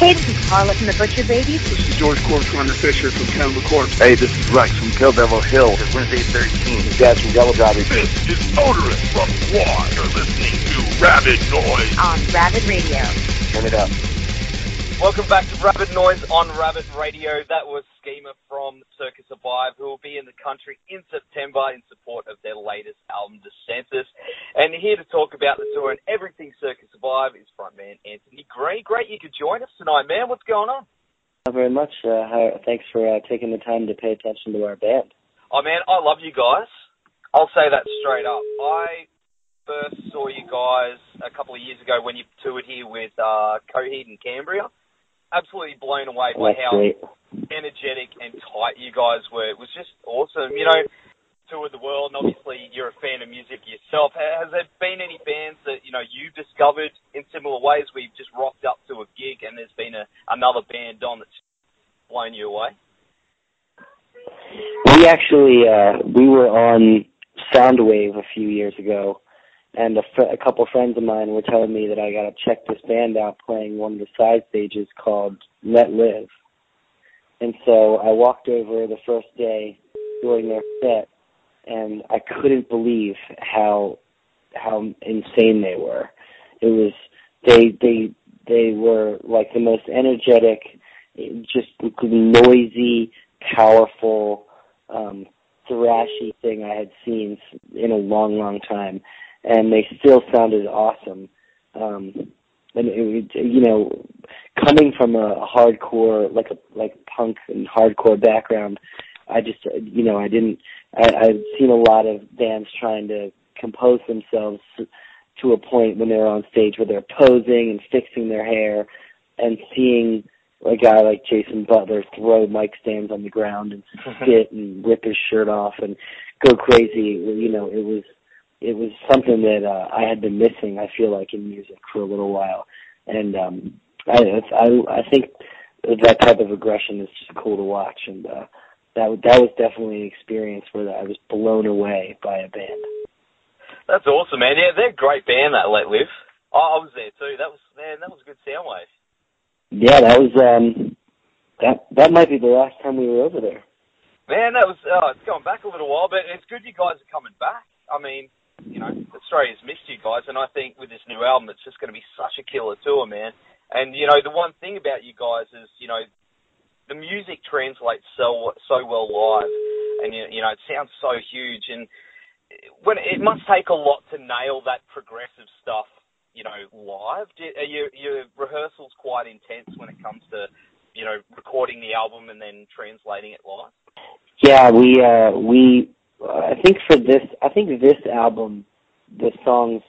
Hey, this is Carla from the Butcher Babies. This is George Corpsegrinder Fisher from Cannibal Corpse. Hey, this is Rex from Kill Devil Hill. It's Wednesday 13. This is Daz from Devil Dobby. This is Oderus from GWAR. You're listening to Rabid Noise on Rabid Radio. Turn it up. Welcome back to Rabid Noise on Rabid Radio. That was Schema from Circa Survive, who will be in the country in September in support of their latest album, Descensus. And here to talk about the tour and everything Circa Survive is frontman Anthony Green. Great you could join us tonight, man. What's going on? Not very much. Uh, hi, thanks for uh, taking the time to pay attention to our band. Oh, man, I love you guys. I'll say that straight up. I first saw you guys a couple of years ago when you toured here with uh, Coheed and Cambria absolutely blown away by That's how great. energetic and tight you guys were. It was just awesome. You know, tour of the world, and obviously you're a fan of music yourself. Has there been any bands that you know you've discovered in similar ways? We've just rocked up to a gig, and there's been a, another band on that's blown you away. We actually uh, we were on Soundwave a few years ago, and a, fr- a couple friends of mine were telling me that I got to check this band out playing one of the side stages called Let Live. And so I walked over the first day during their set, and I couldn't believe how how insane they were. It was they they they were like the most energetic, just noisy, powerful, um, thrashy thing I had seen in a long, long time and they still sounded awesome. Um, and it, you know, coming from a hardcore, like a like punk and hardcore background, I just you know I didn't. I, I've seen a lot of bands trying to compose themselves to a point when they're on stage where they're posing and fixing their hair, and seeing a guy like Jason Butler throw mic stands on the ground and spit and rip his shirt off and go crazy. You know, it was it was something that uh, I had been missing. I feel like in music for a little while, and um, I, I I think that type of aggression is just cool to watch, and uh, that that was definitely an experience where I was blown away by a band. That's awesome, man. Yeah, they're a great band. That Let Live. Oh, I was there too. That was man. That was a good sound wave. Yeah, that was um, that that might be the last time we were over there. Man, that was oh, it's going back a little while, but it's good you guys are coming back. I mean, you know, Australia's missed you guys, and I think with this new album, it's just going to be such a killer tour, man. And you know, the one thing about you guys is, you know, the music translates so so well live, and you, know, it sounds so huge, and when it must take a lot to nail that progressive stuff, you know, live. Do, are your your rehearsals quite intense when it comes to, you know, recording the album and then translating it live? Yeah, we uh we I think for this, I think this album, the songs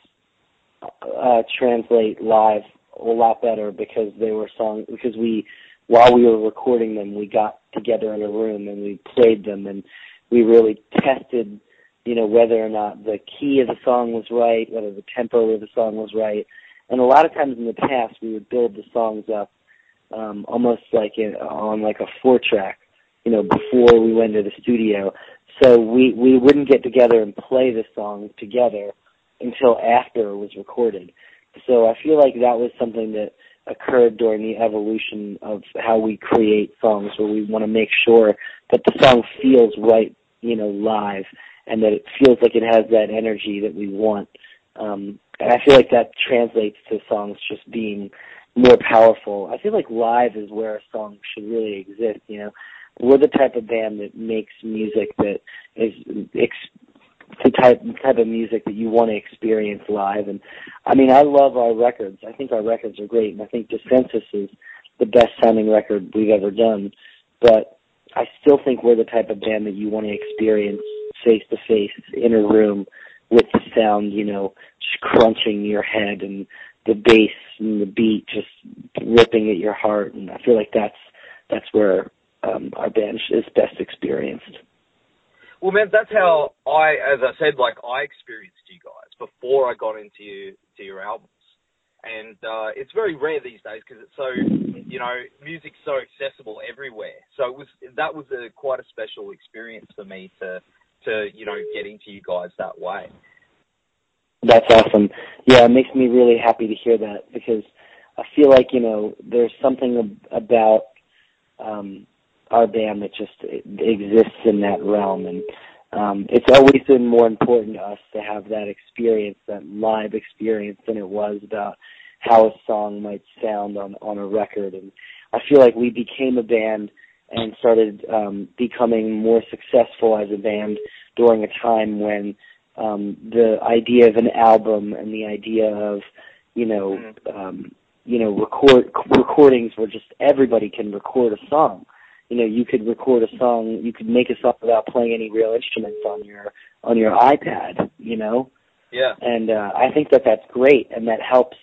uh, translate live a lot better because they were songs because we, while we were recording them, we got together in a room and we played them and we really tested, you know, whether or not the key of the song was right, whether the tempo of the song was right, and a lot of times in the past we would build the songs up um, almost like in, on like a four track, you know, before we went to the studio so we we wouldn't get together and play the song together until after it was recorded. So I feel like that was something that occurred during the evolution of how we create songs, where we want to make sure that the song feels right, you know, live, and that it feels like it has that energy that we want. Um, and I feel like that translates to songs just being more powerful. I feel like live is where a song should really exist. You know, we're the type of band that makes music that is ex- the type type of music that you want to experience live. And I mean, I love our records. I think our records are great, and I think Descensus is the best sounding record we've ever done. But I still think we're the type of band that you want to experience face to face in a room with the sound, you know, just crunching your head and the bass and the beat just ripping at your heart, and I feel like that's that's where um, our band is best experienced. Well, man, that's how I, as I said, like I experienced you guys before I got into you, to your albums, and uh, it's very rare these days because it's so, you know, music's so accessible everywhere. So it was that was a quite a special experience for me to, to you know, get into you guys that way. That's awesome. Yeah, it makes me really happy to hear that because I feel like you know there's something about um, our band that just exists in that realm, and um, it's always been more important to us to have that experience, that live experience, than it was about how a song might sound on on a record. And I feel like we became a band and started um, becoming more successful as a band during a time when um, the idea of an album and the idea of you know um, you know record recordings where just everybody can record a song. You know, you could record a song, you could make a song without playing any real instruments on your on your iPad. You know, Yeah. and uh, I think that that's great, and that helps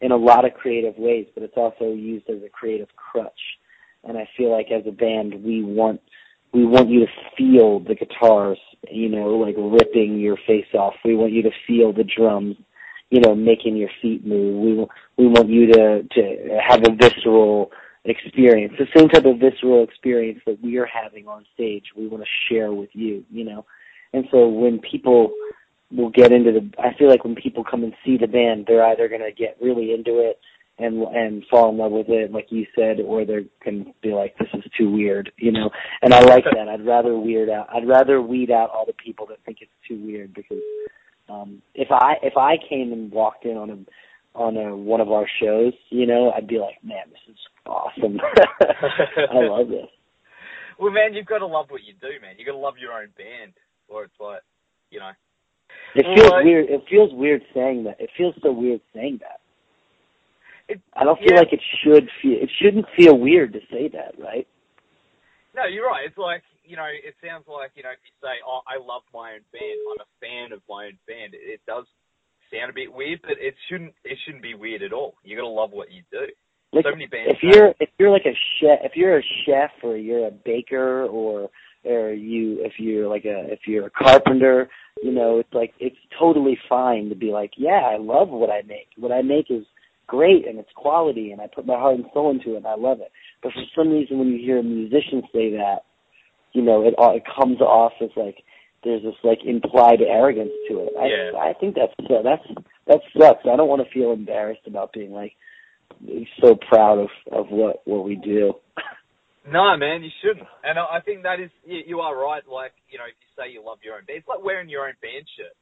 in a lot of creative ways. But it's also used as a creative crutch. And I feel like as a band, we want we want you to feel the guitars, you know, like ripping your face off. We want you to feel the drums, you know, making your feet move. We we want you to to have a visceral experience, the same type of visceral experience that we are having on stage. We want to share with you, you know. And so when people will get into the, I feel like when people come and see the band, they're either going to get really into it and and fall in love with it, like you said, or they can be like, "This is too weird," you know. And I like that. I'd rather weird out. I'd rather weed out all the people that think it's too weird because um if I if I came and walked in on a on a one of our shows, you know, I'd be like, "Man, this is awesome. I love this." Well, man, you've got to love what you do, man. You've got to love your own band, or it's like, you know. It feels I- weird. It feels weird saying that. It feels so weird saying that. It, I don't feel yeah. like it should feel. It shouldn't feel weird to say that, right? No, you're right. It's like you know, it sounds like you know, if you say, "Oh, I love my own band. I'm a fan of my own band," it, it does sound a bit weird, but it shouldn't. It shouldn't be weird at all. You got to love what you do. Like so many bands. if you're if you're like a chef, if you're a chef or you're a baker or or you if you're like a if you're a carpenter, you know, it's like it's totally fine to be like, yeah, I love what I make. What I make is great and it's quality and I put my heart and soul into it and I love it. But for some reason, when you hear a musician say that, you know, it all it comes off as like there's this like implied arrogance to it. I Yeah. I think that's so that's that sucks. I don't want to feel embarrassed about being like so proud of of what what we do. No, man, you shouldn't. And I I think that is, you, you are right. Like, you know, if you say you love your own band, it's like wearing your own band shirt.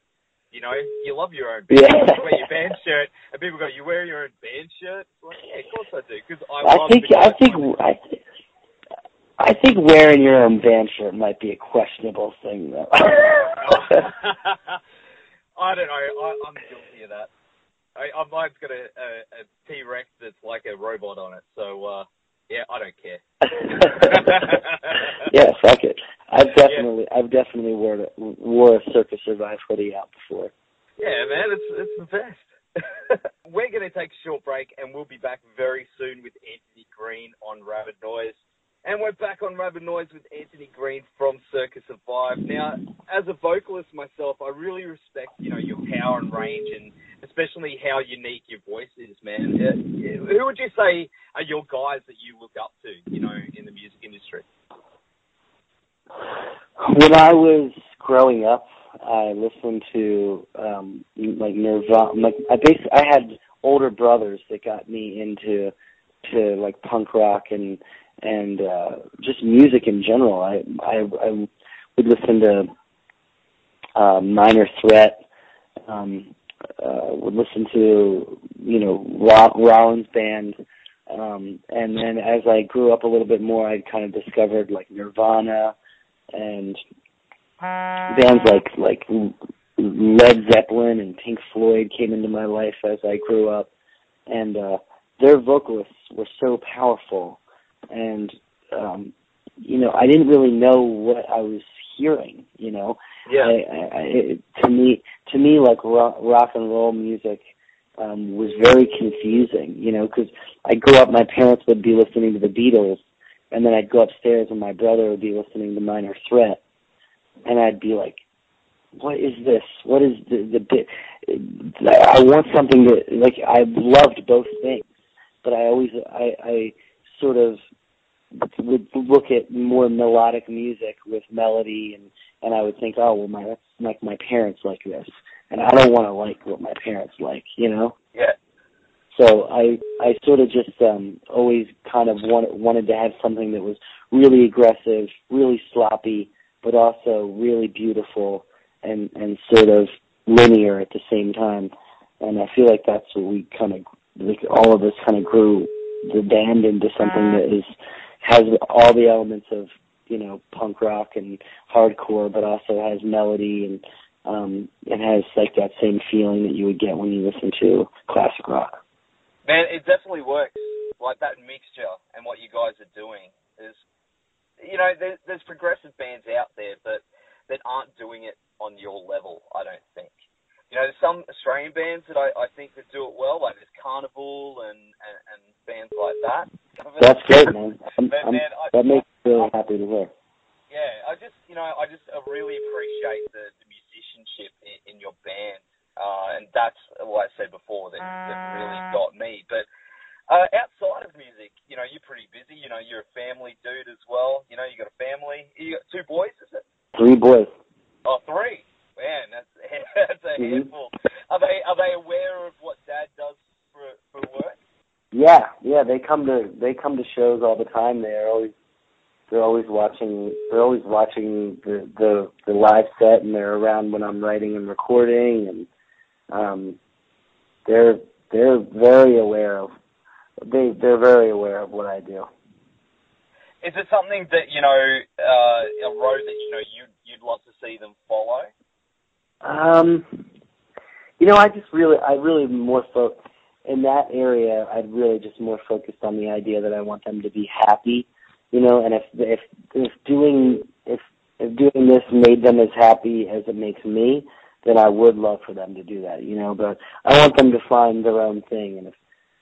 You know, you love your own band. Yeah. You wear your band shirt, and people go, "You wear your own band shirt?" Like, yeah, of course I do, because I, I think I think. I think I think wearing your own band shirt might be a questionable thing though. I don't know. I, I'm guilty of that. I, I mine's got a, a, a T Rex that's like a robot on it. So uh, yeah, I don't care. yeah, fuck it. I've definitely I've definitely wore a, wore a Circa Survive hoodie out before. Yeah, man, it's it's the best. We're going to take a short break, and we'll be back very soon with Anthony Green on Rabid Noise. And we're back on Rabid Noise with Anthony Green from Circus of Vibe. Now, as a vocalist myself, I really respect, you know, your power and range, and especially how unique your voice is, man. Uh, Who would you say are your guys that you look up to, you know, in the music industry? When I was growing up, I listened to um like Nirvana. Like I basically I had older brothers that got me into to like punk rock and and uh just music in general. I I, I would listen to uh, Minor Threat. Um, uh, would listen to you know Rock, Rollins band. Um, and then as I grew up a little bit more, I kind of discovered like Nirvana and bands like like Led Zeppelin and Pink Floyd came into my life as I grew up, and uh, their vocalists were so powerful, and um, you know I didn't really know what I was hearing. You know, Yeah. I, I, it, to me, to me, like rock, rock and roll music um, was very confusing. You know, because I grew up, my parents would be listening to the Beatles, and then I'd go upstairs and my brother would be listening to Minor Threat, and I'd be like, "What is this? What is the the bit?" I want something that like I loved both things, but I always I I sort of would look at more melodic music with melody and and I would think, oh well, my that's like my parents like this, and I don't want to like what my parents like, you know. Yeah. So I I sort of just um always kind of wanted wanted to have something that was really aggressive, really sloppy, but also really beautiful and and sort of linear at the same time. And I feel like that's what we kind of like all of us kind of grew the band into something that is has all the elements of you know punk rock and hardcore, but also has melody and um it has like that same feeling that you would get when you listen to classic rock. Man, it definitely works. Like that mixture and what you guys are doing is, you know, there's, there's progressive bands out there, but that aren't doing it on your level. I don't think. You know, there's some Australian bands that I, I think that do it well, like there's Karnivool and, and, and bands like that. That's great, man. I'm, But, I'm, man, I, that makes me really happy to hear. yeah, I just, you know, I just I really appreciate the, the musicianship in, in your band, uh, and that's what I said before that, that really got me. But uh, outside of music, you know, you're pretty busy. You know, you're a family dude as well. You know, you got a family. You got two boys, is it? Three boys. Oh, three. Man, that's that's a Mhm. handful. Are they are they aware of what Dad does for for work? Yeah, yeah, they come to they come to shows all the time. They're always they're always watching they're always watching the the the live set and they're around when I'm writing and recording and um they're they're very aware of they they're very aware of what I do. Is it something that you know uh, a road that you know you you'd love to see them follow? Um you know, I just really I really more fo- in that area I'd really just more focused on the idea that I want them to be happy, you know, and if if if doing if if doing this made them as happy as it makes me, then I would love for them to do that, you know, but I want them to find their own thing and if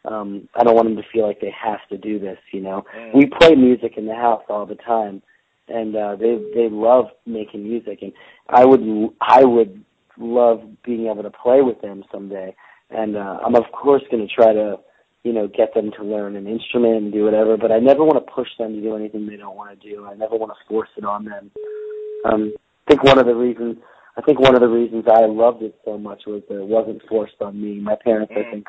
um I don't want them to feel like they have to do this, you know. Mm. We play music in the house all the time and uh they they love making music and I would I would love being able to play with them someday and uh I'm of course going to try to you know get them to learn an instrument and do whatever but I never want to push them to do anything they don't want to do. I never want to force it on them. Um I think one of the reasons I think one of the reasons I loved it so much was that it wasn't forced on me. My parents I Mm. think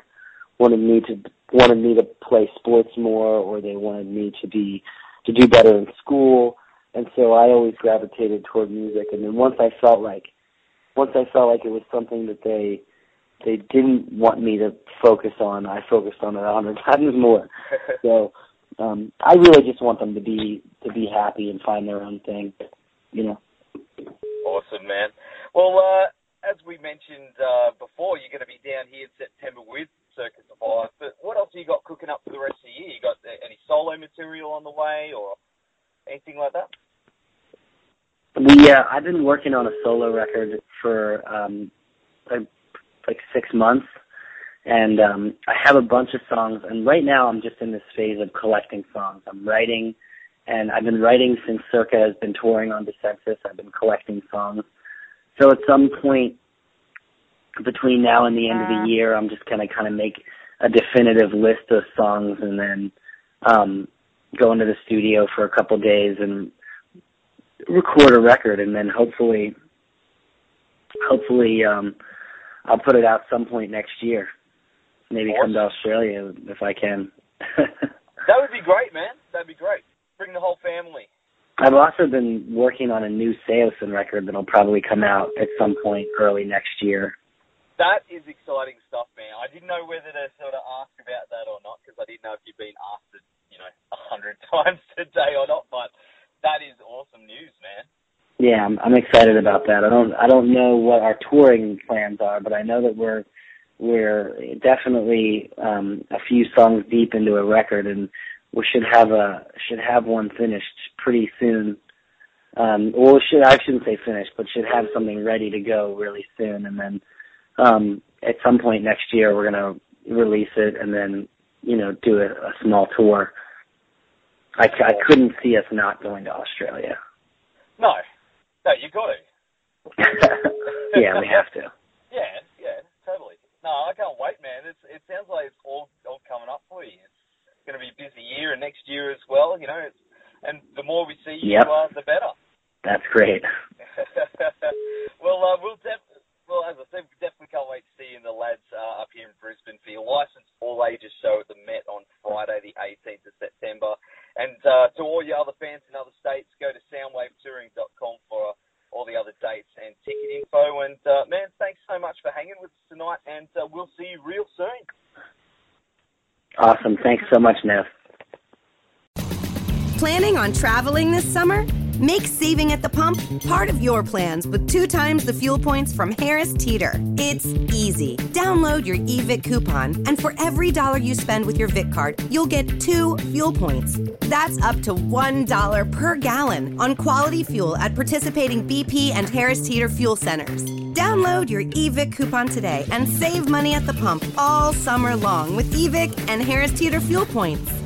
wanted me to wanted me to play sports more or they wanted me to be to do better in school. And so I always gravitated toward music. And then once I felt like once I felt like it was something that they they didn't want me to focus on, I focused on it a hundred times more. So um I really just want them to be to be happy and find their own thing. You know. Awesome, man. Well, uh, as we mentioned uh, before, you're going to be down here in September with Circa Survive. But what else have you got cooking up for the rest of the year? You got uh, any solo material on the way or anything like that? We uh I've been working on a solo record for um like six months and um I have a bunch of songs and right now I'm just in this phase of collecting songs. I'm writing and I've been writing since Circa has been touring on Descensus. I've been collecting songs. So at some point between now and the end of the year I'm just gonna kinda make a definitive list of songs and then um go into the studio for a couple days and record a record and then hopefully hopefully um I'll put it out some point next year. Maybe come to Australia if I can. That would be great, man. That'd be great. Bring the whole family. I've also been working on a new Saosin record that'll probably come out at some point early next year. That is exciting stuff, man. I didn't know whether to sort of ask about that or not because I didn't know if you'd been asked it, you know, a hundred times today or not. But that is awesome news, man. Yeah, I'm, I'm excited about that. I don't I don't know what our touring are, but I know that we're we're definitely um a few songs deep into a record and we should have a should have one finished pretty soon. Um well should I shouldn't say finished, but should have something ready to go really soon and then um at some point next year we're gonna release it and then you know do a, a small tour. I, I couldn't see us not going to Australia. No, no, you got to. yeah, we have to. Yeah, yeah, totally. No, I can't wait, man. It's it sounds like it's all all coming up for you. It's going to be a busy year and next year as well. You know, it's, and the more we see you, Yep. uh, the better. That's great. well, uh, we'll def- well, as I said, we definitely can't wait to see you and the lads uh, up here in Brisbane for your licensed all ages show at the Met on Friday, the 18th of September. And uh, to all your other fans in other states, go to soundwavetouring.com for all the other dates and ticket info. And uh, man, thanks so much for hanging with us tonight, and uh, we'll see you real soon. Awesome. Thanks so much, Nev. Planning on traveling this summer? Make saving at the pump part of your plans with two times the fuel points from Harris Teeter. It's easy. Download your eVic coupon, and for every dollar you spend with your Vic card, you'll get two fuel points. That's up to $1 per gallon on quality fuel at participating BP and Harris Teeter fuel centers. Download your eVic coupon today and save money at the pump all summer long with eVic and Harris Teeter fuel points.